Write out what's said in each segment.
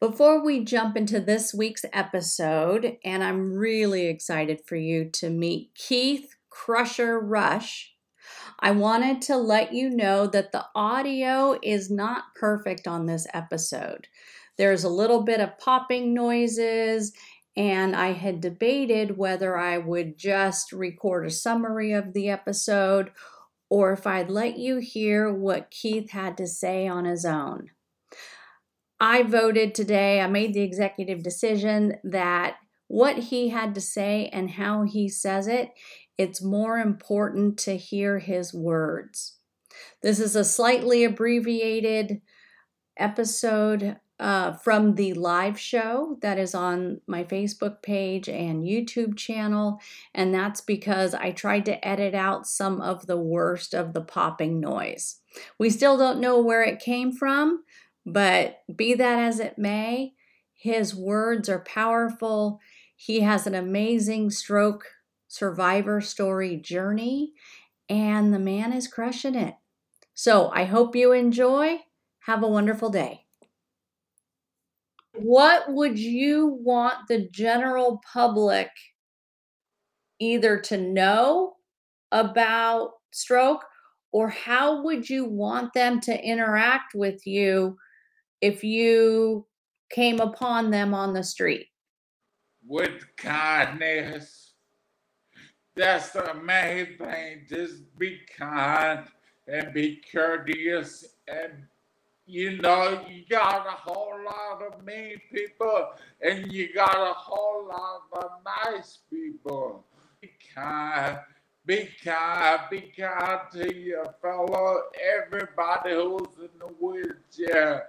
Before we jump into this week's episode, and I'm really excited for you to meet Keith Krusher Rush, I wanted to let you know that the audio is not perfect on this episode. There's a little bit of popping noises, and I had debated whether I would just record a summary of the episode or if I'd let you hear what Keith had to say on his own. I voted today, I made the executive decision that what he had to say and how he says it, it's more important to hear his words. This is a slightly abbreviated episode uh, from the live show that is on my Facebook page and YouTube channel. And that's because I tried to edit out some of the worst of the popping noise. We still don't know where it came from, but be that as it may, his words are powerful. He has an amazing stroke survivor story journey, and the man is crushing it. So I hope you enjoy. Have a wonderful day. What would you want the general public either to know about stroke or how would you want them to interact with you if you came upon them on the street? With kindness. That's the main thing. Just be kind and be courteous. And, you know, you got a whole lot of mean people and you got a whole lot of nice people. Be kind. Be kind, be kind to your fellow, everybody who's in the wheelchair.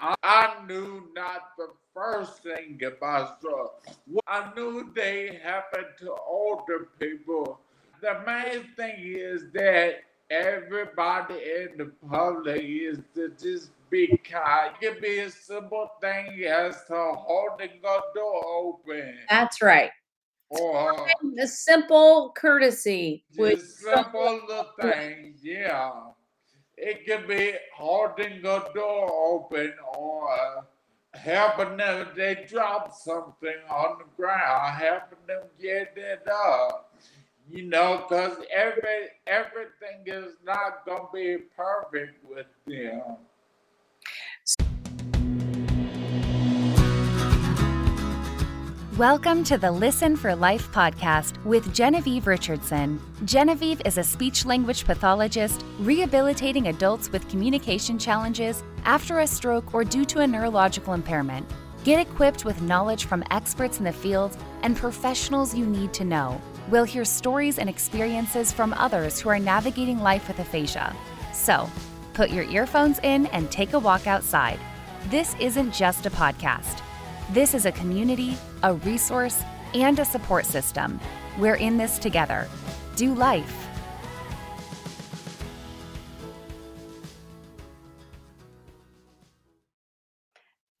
I knew not the first thing about stroke. I knew they happen to older people. The main thing is that everybody in the public is to just be kind. It can be a simple thing as to holding a door open. That's right. Or a simple courtesy. Just simple little things, yeah. It could be holding a door open or helping them they drop something on the ground, helping them get it up. You know, because every everything is not gonna be perfect with them. Welcome to the Listen for Life podcast with Genevieve Richardson. Genevieve is a speech language pathologist rehabilitating adults with communication challenges after a stroke or due to a neurological impairment. Get equipped with knowledge from experts in the field and professionals you need to know. We'll hear stories and experiences from others who are navigating life with aphasia. So, put your earphones in and take a walk outside. This isn't just a podcast. This is a community, a resource, and a support system. We're in this together. Do life.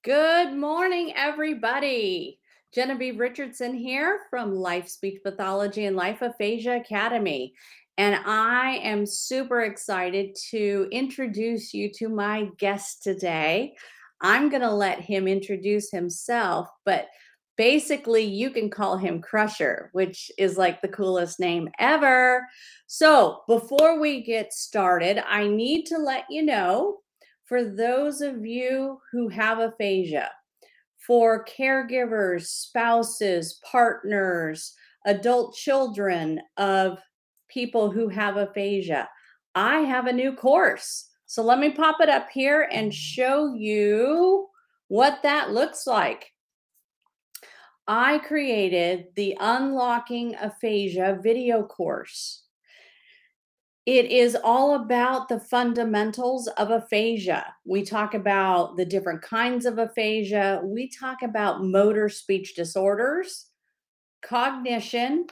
Good morning, everybody. Genevieve Richardson here from Life Speech Pathology and Life Aphasia Academy. And I am super excited to introduce you to my guest today. I'm going to let him introduce himself, but basically you can call him Krusher, which is like the coolest name ever. So, before we get started, I need to let you know for those of you who have aphasia, for caregivers, spouses, partners, adult children of people who have aphasia, I have a new course. So let me pop it up here and show you what that looks like. I created the Unlocking Aphasia video course. It is all about the fundamentals of aphasia. We talk about the different kinds of aphasia. We talk about motor speech disorders, cognition.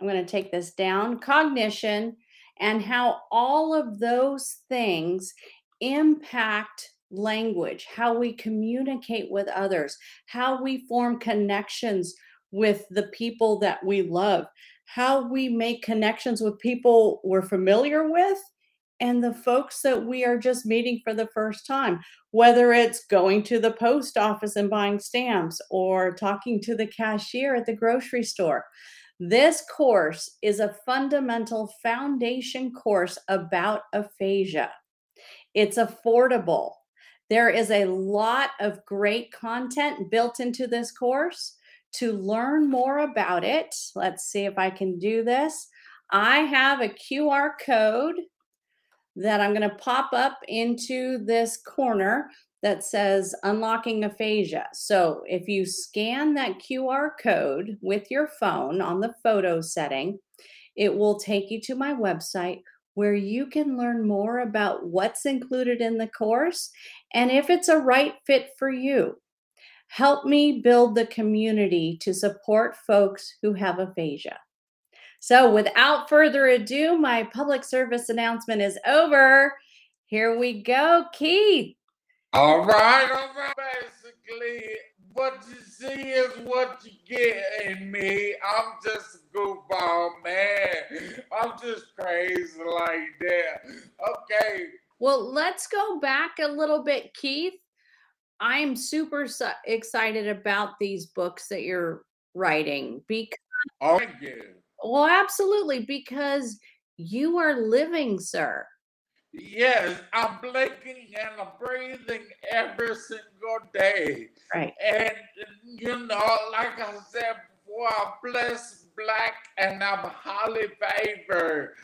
I'm going to take this down cognition, and how all of those things impact language, how we communicate with others, how we form connections with the people that we love, how we make connections with people we're familiar with, and the folks that we are just meeting for the first time, whether it's going to the post office and buying stamps or talking to the cashier at the grocery store. This course is a fundamental foundation course about aphasia. It's affordable. There is a lot of great content built into this course. To learn more about it, let's see if I can do this. I have a QR code that I'm going to pop up into this corner that says unlocking aphasia. So if you scan that QR code with your phone on the photo setting, it will take you to my website where you can learn more about what's included in the course and if it's a right fit for you. Help me build the community to support folks who have aphasia. So, without further ado, my public service announcement is over. Here we go, Keith. All right, all right. Basically, what you see is what you get in me. I'm just a goofball, man. I'm just crazy like that. Okay. Well, let's go back a little bit, Keith. I'm super excited about these books that you're writing because. Oh, thank you. Well, absolutely, because you are living, sir. Yes, I'm blinking and I'm breathing every single day. Right. And, you know, like I said before, I'm blessed, black, and I'm highly favored.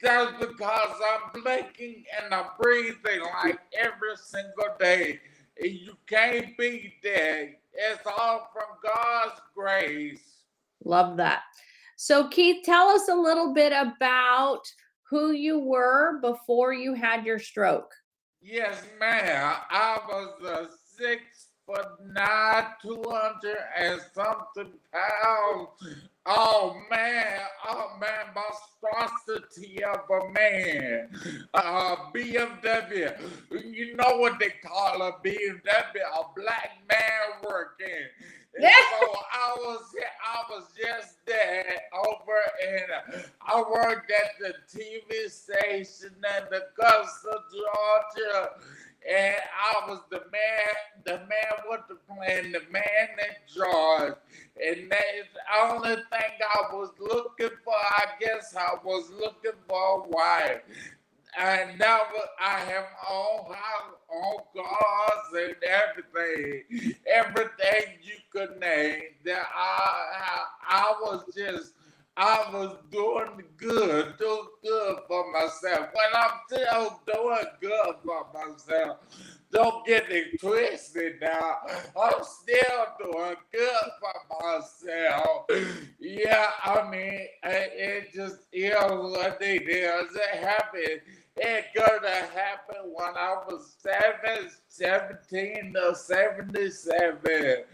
That's because I'm blinking and I'm breathing like every single day. You can't be that. It's all from God's grace. Love that. So, Keith, tell us a little bit about who you were before you had your stroke. Yes, ma'am. I was a six foot nine, 200 and something pounds. Oh man, oh man, monstrosity of a man. Uh, BMW. You know what they call a BMW, a black man working. Yeah. So I was I was just there over and I worked at the TV station in Augusta, Georgia. And I was the man, the man with the plan, the man in charge. And that's the only thing I was looking for. I guess I was looking for a wife. And now I have all house, all cars and everything, everything you could name. That I, I, I was just, I was doing good, doing good for myself. When I'm still doing good for myself. Don't get it twisted now. I'm still doing good for myself. Yeah, I mean, it just is what it is. It happened it could have happened when I was seven, 17 or 77.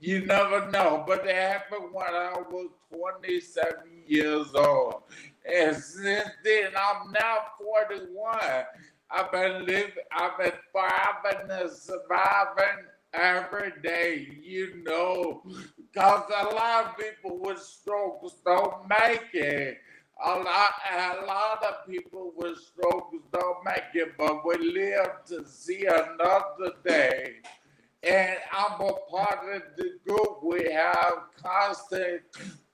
You never know, but it happened when I was 27 years old. And since then, I'm now 41. I've been living, I've been thriving and surviving every day, you know, because a lot of people with strokes don't make it a lot, a lot of people with strokes don't make it, but we live to see another day. And I'm a part of the group. We have constant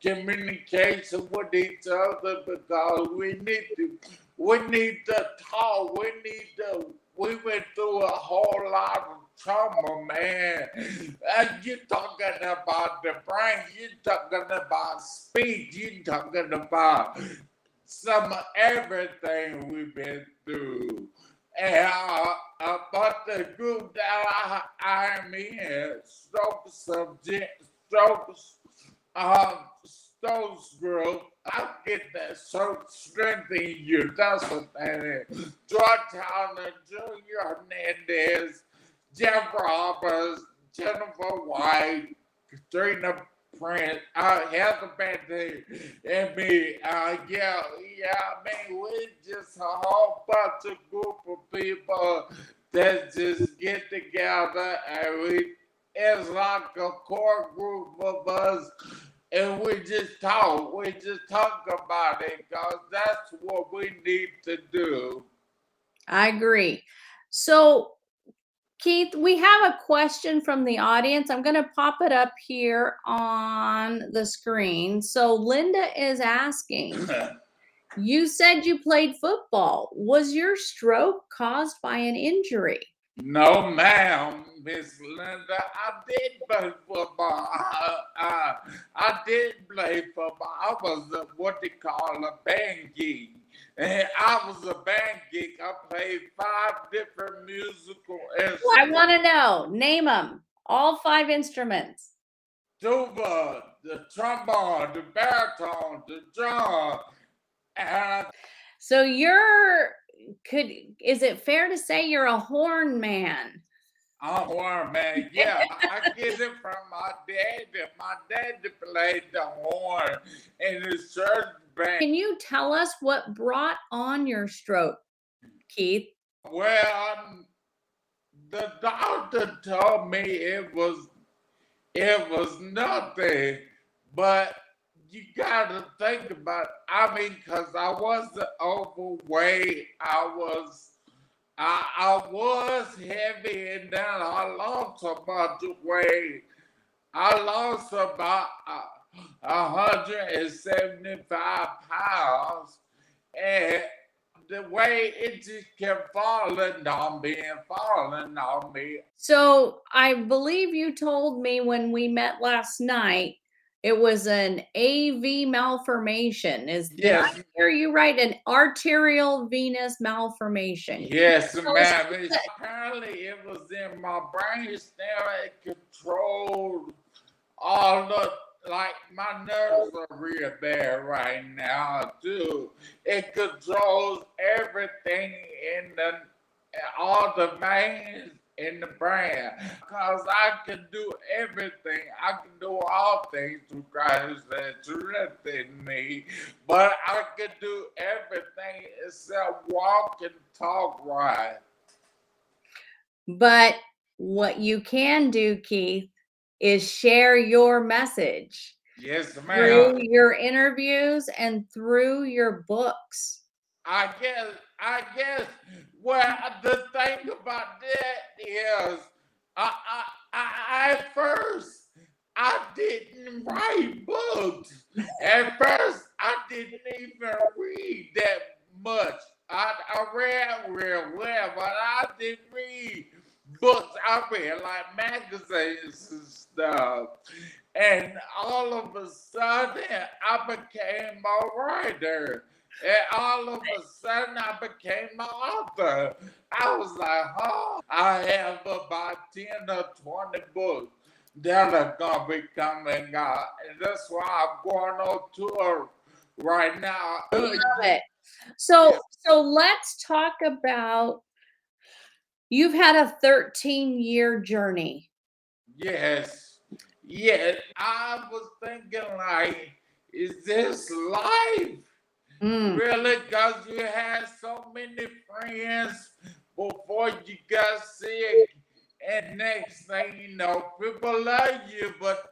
communication with each other because we need to, we need to talk. We need to. We went through a whole lot of trauma, man. And you're talking about the brain, you're talking about speech, you're talking about some everything we've been through. And uh, about the group that I, I'm in, Stokes subject, Stokes, um, Stokes group, I get that so strengthening you. That's what that is. Georgetown and Junior Hernandez Jeff Roberts, Jennifer White, Katrina Prince, uh, Heather Bentley, and me. Uh, yeah, yeah, I mean, we just a whole bunch of group of people that just get together and we, it's like a core group of us and we just talk. We just talk about it because that's what we need to do. I agree. So, Keith, we have a question from the audience. I'm going to pop it up here on the screen. So, Linda is asking You said you played football. Was your stroke caused by an injury? No, ma'am, Miss Linda. I did play football. I, I, I did play football. I was a, what they call a band geek. And I was a band geek. I played five different musical instruments. I want to know. Name them. All five instruments. Tuba, the trombone, the baritone, the drum. And So you're could is it fair to say you're a horn man? I'm horn man. Yeah, I get it from my dad. My dad played the horn in his church band. Can you tell us what brought on your stroke, Keith? Well, um, the doctor told me it was it was nothing, but you gotta think about. I mean, cause I wasn't overweight. I was, I, I was heavy, and then I lost a bunch of weight. I lost about uh, and seventy-five pounds, and the way it just kept falling on me and falling on me. So I believe you told me when we met last night it was an AV malformation. Is did I Yes. hear you right? An arterial venous malformation. Yes, ma'am. It's, apparently, it was in my brain stem. It controlled all the like my nerves are real bad right now too. It controls everything in the all the veins in the brand Cause I can do everything. I can do all things through Christ that strengthens me. But I can do everything except walk and talk right. But what you can do, Keith, is share your message Yes, through your interviews and through your books. I guess I guess well the thing about that is I I, I at first I didn't write books. At first I didn't even read that much. I, I read real well, but I didn't read books. I read like magazines and stuff. And all of a sudden I became a writer. And all of a sudden, I became an author. I was like, huh? I have about 10 or 20 books that are going to be coming out. And that's why I'm going on tour right now. Love it. So Yeah. so let's talk about you've had a 13 year journey. Yes. Yeah. I was thinking, like, is this life? Mm, Really, because you had so many friends before you got sick, and next thing you know, people love you, but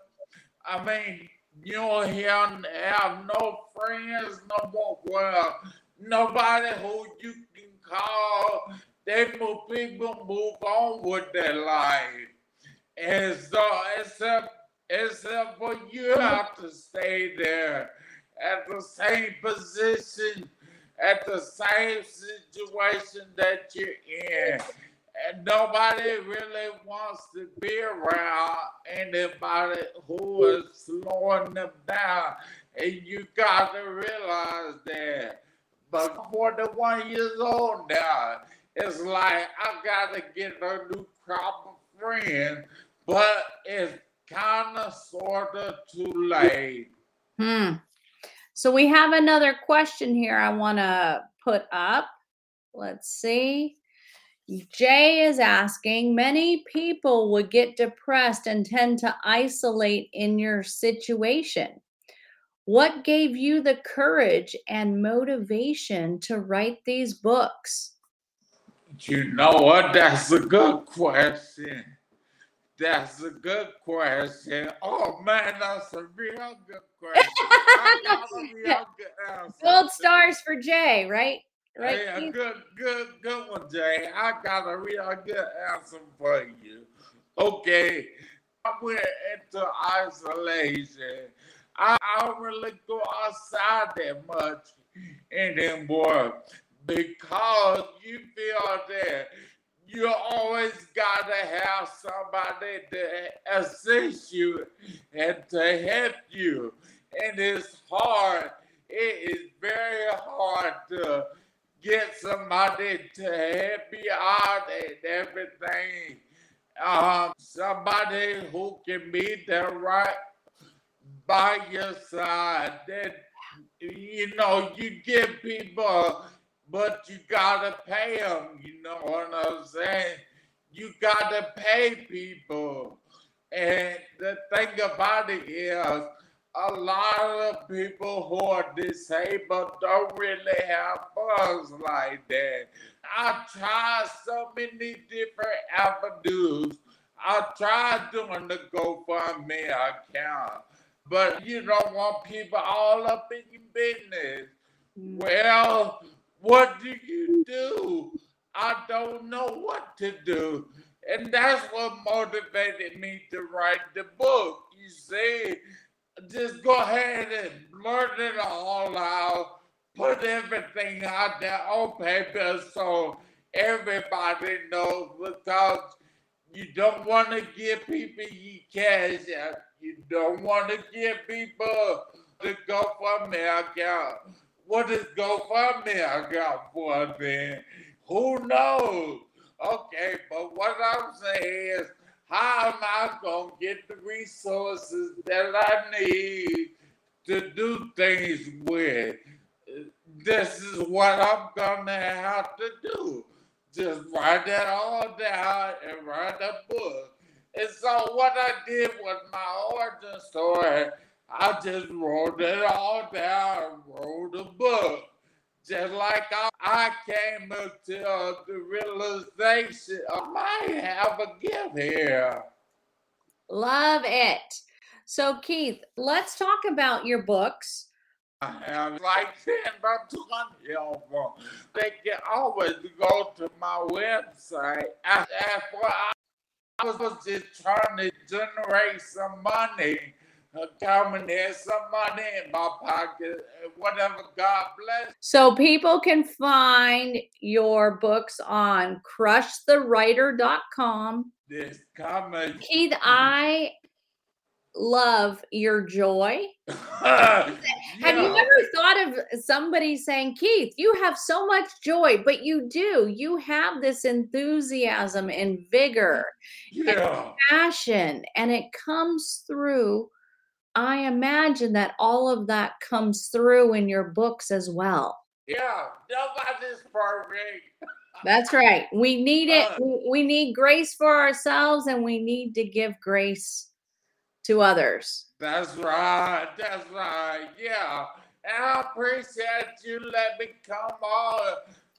I mean, you don't have, have no friends no more. Well, nobody who you can call. They move, people move on with their life, and so except except for you have to stay there at the same position, at the same situation that you're in. And nobody really wants to be around anybody who is slowing them down. And you got to realize that. But 41 years old now, it's like I got to get a new crop of friends, but it's kind of sort of too late. hmm. So we have another question here I want to put up. Let's see. Jay is asking Many people would get depressed and tend to isolate in your situation. What gave you the courage and motivation to write these books? You know what? That's a good question. That's a good question. Oh man, that's a real good question. I a real good answer Gold stars for Jay, right? right? Yeah, good, good, good one, Jay. I got a real good answer for you. Okay, I went into isolation. I, I don't really go outside that much anymore because you feel that you always got to have somebody to assist you and to help you. And it's hard. It is very hard to get somebody to help you out and everything. Um, somebody who can be there right by your side. That you know, you give people, but you gotta pay them. You know what I'm saying? You gotta pay people, and the thing about it is, a lot of people who are disabled don't really have funds like that. I tried so many different avenues. I tried doing the GoFundMe account, but you don't want people all up in your business. Mm. Well, what do you do? I don't know what to do. And that's what motivated me to write the book. You see, just go ahead and blurt it all out, put everything out there on paper so everybody knows because you don't want to give people your cash out. You don't want to give people the GoFundMe account. What is GoFundMe for got one then? Who knows? Okay, but what I'm saying is, how am I going to get the resources that I need to do things with? This is what I'm going to have to do. Just write that all down and write a book. And so what I did with my origin story, I just wrote it all down wrote a book. Just like I, I came to uh, the realization I might have a gift here. Love it. So, Keith, let's talk about your books. I have like 10 about 20 of them. They can always go to my website. I, I was just trying to generate some money, coming in, some money in my pocket, whatever God bless. So, people can find your books on crushthewriter.com. This coming. Keith, I love your joy. Have Have you ever thought of somebody saying, Keith, you have so much joy, but you do. You have this enthusiasm and vigor, Yeah. passion, and it comes through. I imagine that all of that comes through in your books as well. Yeah. Nobody's perfect. That's right. We need it. We, we need grace for ourselves and we need to give grace to others. That's right. That's right. Yeah. And I appreciate you let me come on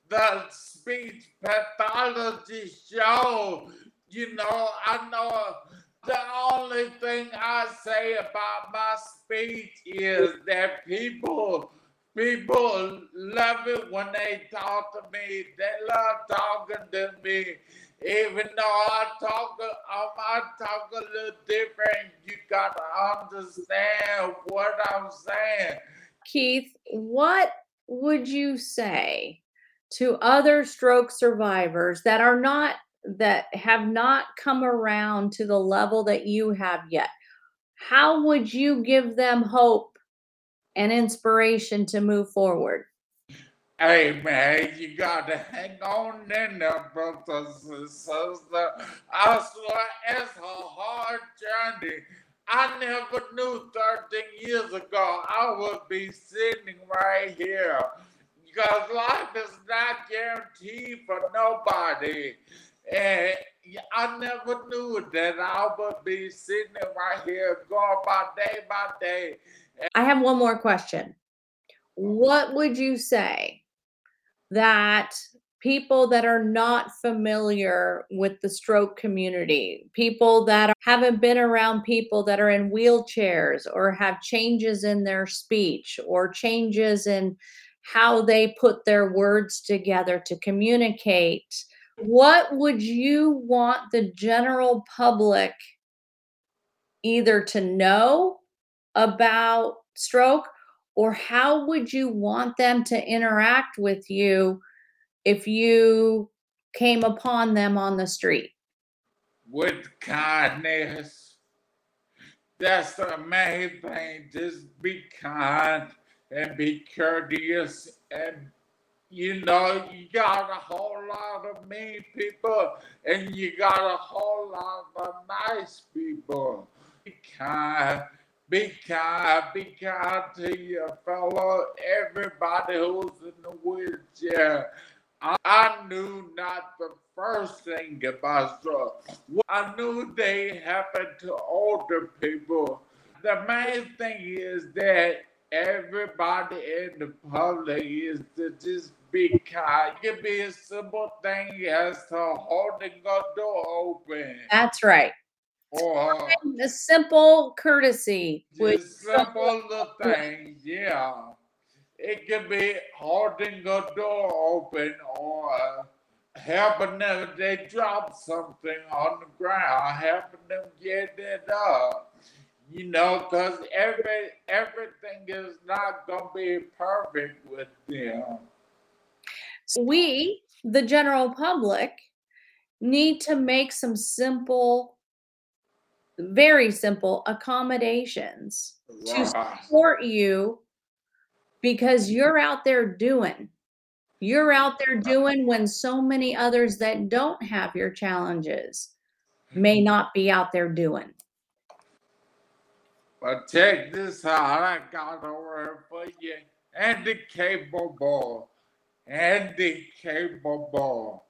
the speech pathology show. You know, I know the only thing I say about my speech is that people people love it when they talk to me. They love talking to me. Even though I talk, um, I might talk a little different. You got to understand what I'm saying. Keith, what would you say to other stroke survivors that are not that have not come around to the level that you have yet? How would you give them hope and inspiration to move forward? Hey man, you gotta hang on in there, brothers and sisters. I swear it's a hard journey. I never knew 13 years ago I would be sitting right here. Because life is not guaranteed for nobody. And I never knew that I would be sitting right here going by day by day. I have one more question. What would you say that people that are not familiar with the stroke community, people that haven't been around people that are in wheelchairs or have changes in their speech or changes in how they put their words together to communicate. What would you want the general public either to know about stroke or how would you want them to interact with you if you came upon them on the street? With kindness. That's the main thing. Just be kind and be courteous and you know, you got a whole lot of mean people and you got a whole lot of nice people. Be kind, be kind, be kind to your fellow, everybody who's in the wheelchair. I, I knew not the first thing about stroke. I knew they happen to older people. The main thing is that everybody in the public is to just It can be a simple thing as to holding a door open. That's right. Or uh, a simple courtesy. Just simple little things, yeah. It could be holding a door open or uh, helping them they drop something on the ground, helping them get it up you know, because every everything is not gonna be perfect with them. We, the general public, need to make some simple, very simple accommodations to support you because you're out there doing. You're out there doing when so many others that don't have your challenges may mm-hmm. not be out there doing. But check this out. I got a word for you. and the capable. Andy capable.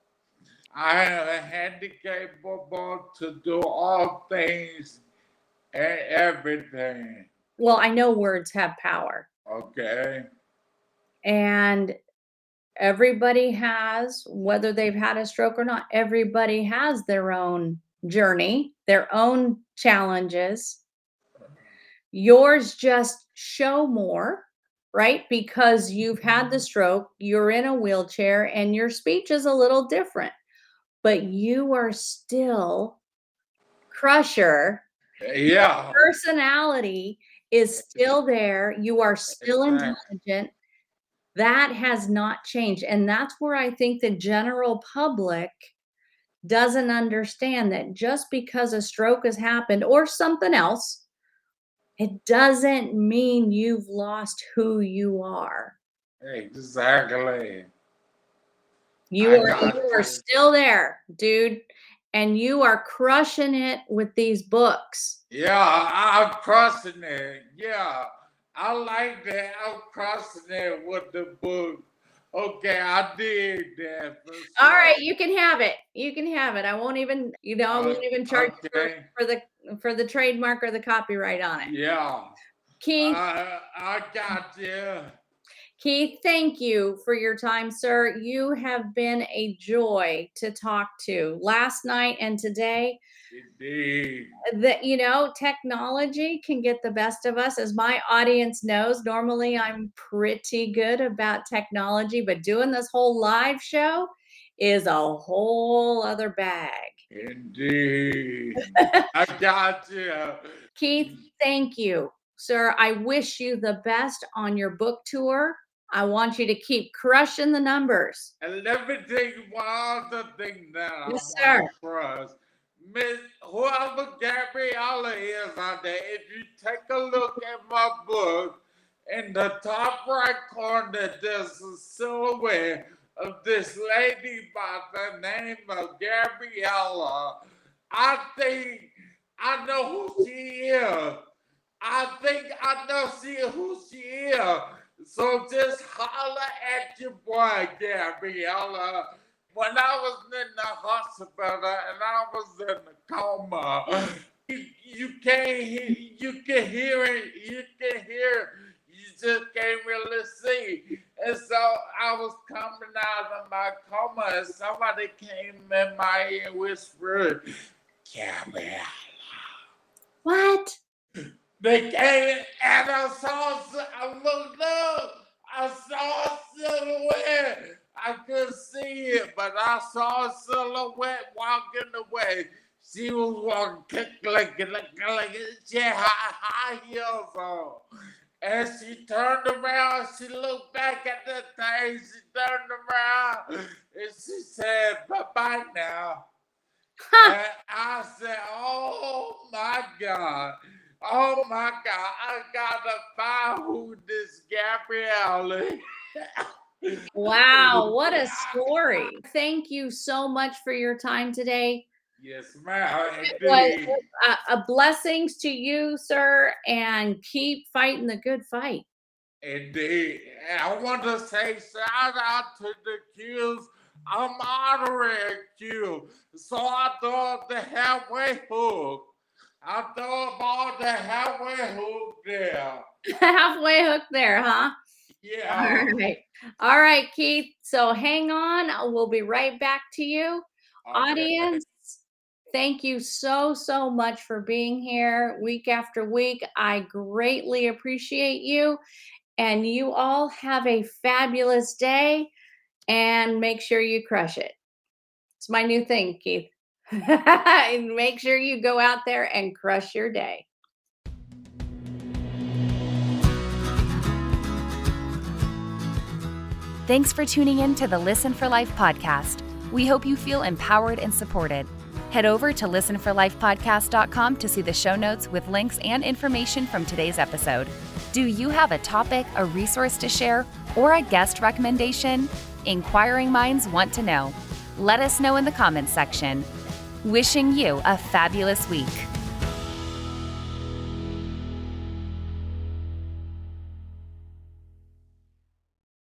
I am handicapable to do all things and everything. Well, I know words have power. Okay. And everybody has, whether they've had a stroke or not, everybody has their own journey, their own challenges. Yours just show more, right? Because you've had the stroke, you're in a wheelchair, and your speech is a little different, but you are still Krusher. Yeah. Your personality is still there. You are still intelligent. That has not changed. And that's where I think the general public doesn't understand that just because a stroke has happened or something else, it doesn't mean you've lost who you are. Exactly. You are you are still there, dude, and you are crushing it with these books. Yeah, I'm crushing it. Yeah, I like that. I'm crushing it with the book. Okay, I did that. All right, you can have it. You can have it. I won't even, you know, I won't even charge okay. for, for, the for the trademark or the copyright on it. Yeah. Keith. Uh, I got you. Keith, thank you for your time, sir. You have been a joy to talk to last night and today. Indeed. That you know, technology can get the best of us. As my audience knows, normally I'm pretty good about technology, but doing this whole live show is a whole other bag. Indeed. I got you. Keith, thank you, sir. I wish you the best on your book tour. I want you to keep crushing the numbers. And everything me tell you one other thing now. Yes, sir. For us. Miss whoever Gabriela is out there, if you take a look at my book, in the top right corner, there's a silhouette of this lady by the name of Gabriela. I think I know who she is. I think I know she who she is. So just holler at your boy, Gabriela when I was in the hospital and I was in a coma, you, you can't hear, you can hear it, you can hear, you just can't really see. And so I was coming out of my coma and somebody came in my ear and whispered, Gabriela. What? They came in and I saw, I looked up, I saw I couldn't see it, but I saw a silhouette walking away. She was walking like, like, like she had high heels on. And she turned around, she looked back at the thing, she turned around, and she said, bye bye now. and I said, oh my God. Oh my God, I gotta find who this Gabrielle Wow, what a story. Thank you so much for your time today. Yes, ma'am. A, uh, a blessings to you, sir, and keep fighting the good fight. Indeed. I want to say shout out to the Q's. I'm honoring Q. So I thought the halfway hook. I throw all the halfway hook there. halfway hook there, huh? Yeah. All right. All right, Keith. So hang on. We'll be right back to you. Okay. Audience, thank you so, so much for being here week after week. I greatly appreciate you. And you all have a fabulous day and make sure you crush it. It's my new thing, Keith. and make sure you go out there and crush your day. Thanks for tuning in to the Listen for Life podcast. We hope you feel empowered and supported. Head over to listenforlifepodcast.com to see the show notes with links and information from today's episode. Do you have a topic, a resource to share, or a guest recommendation? Inquiring minds want to know. Let us know in the comments section. Wishing you a fabulous week.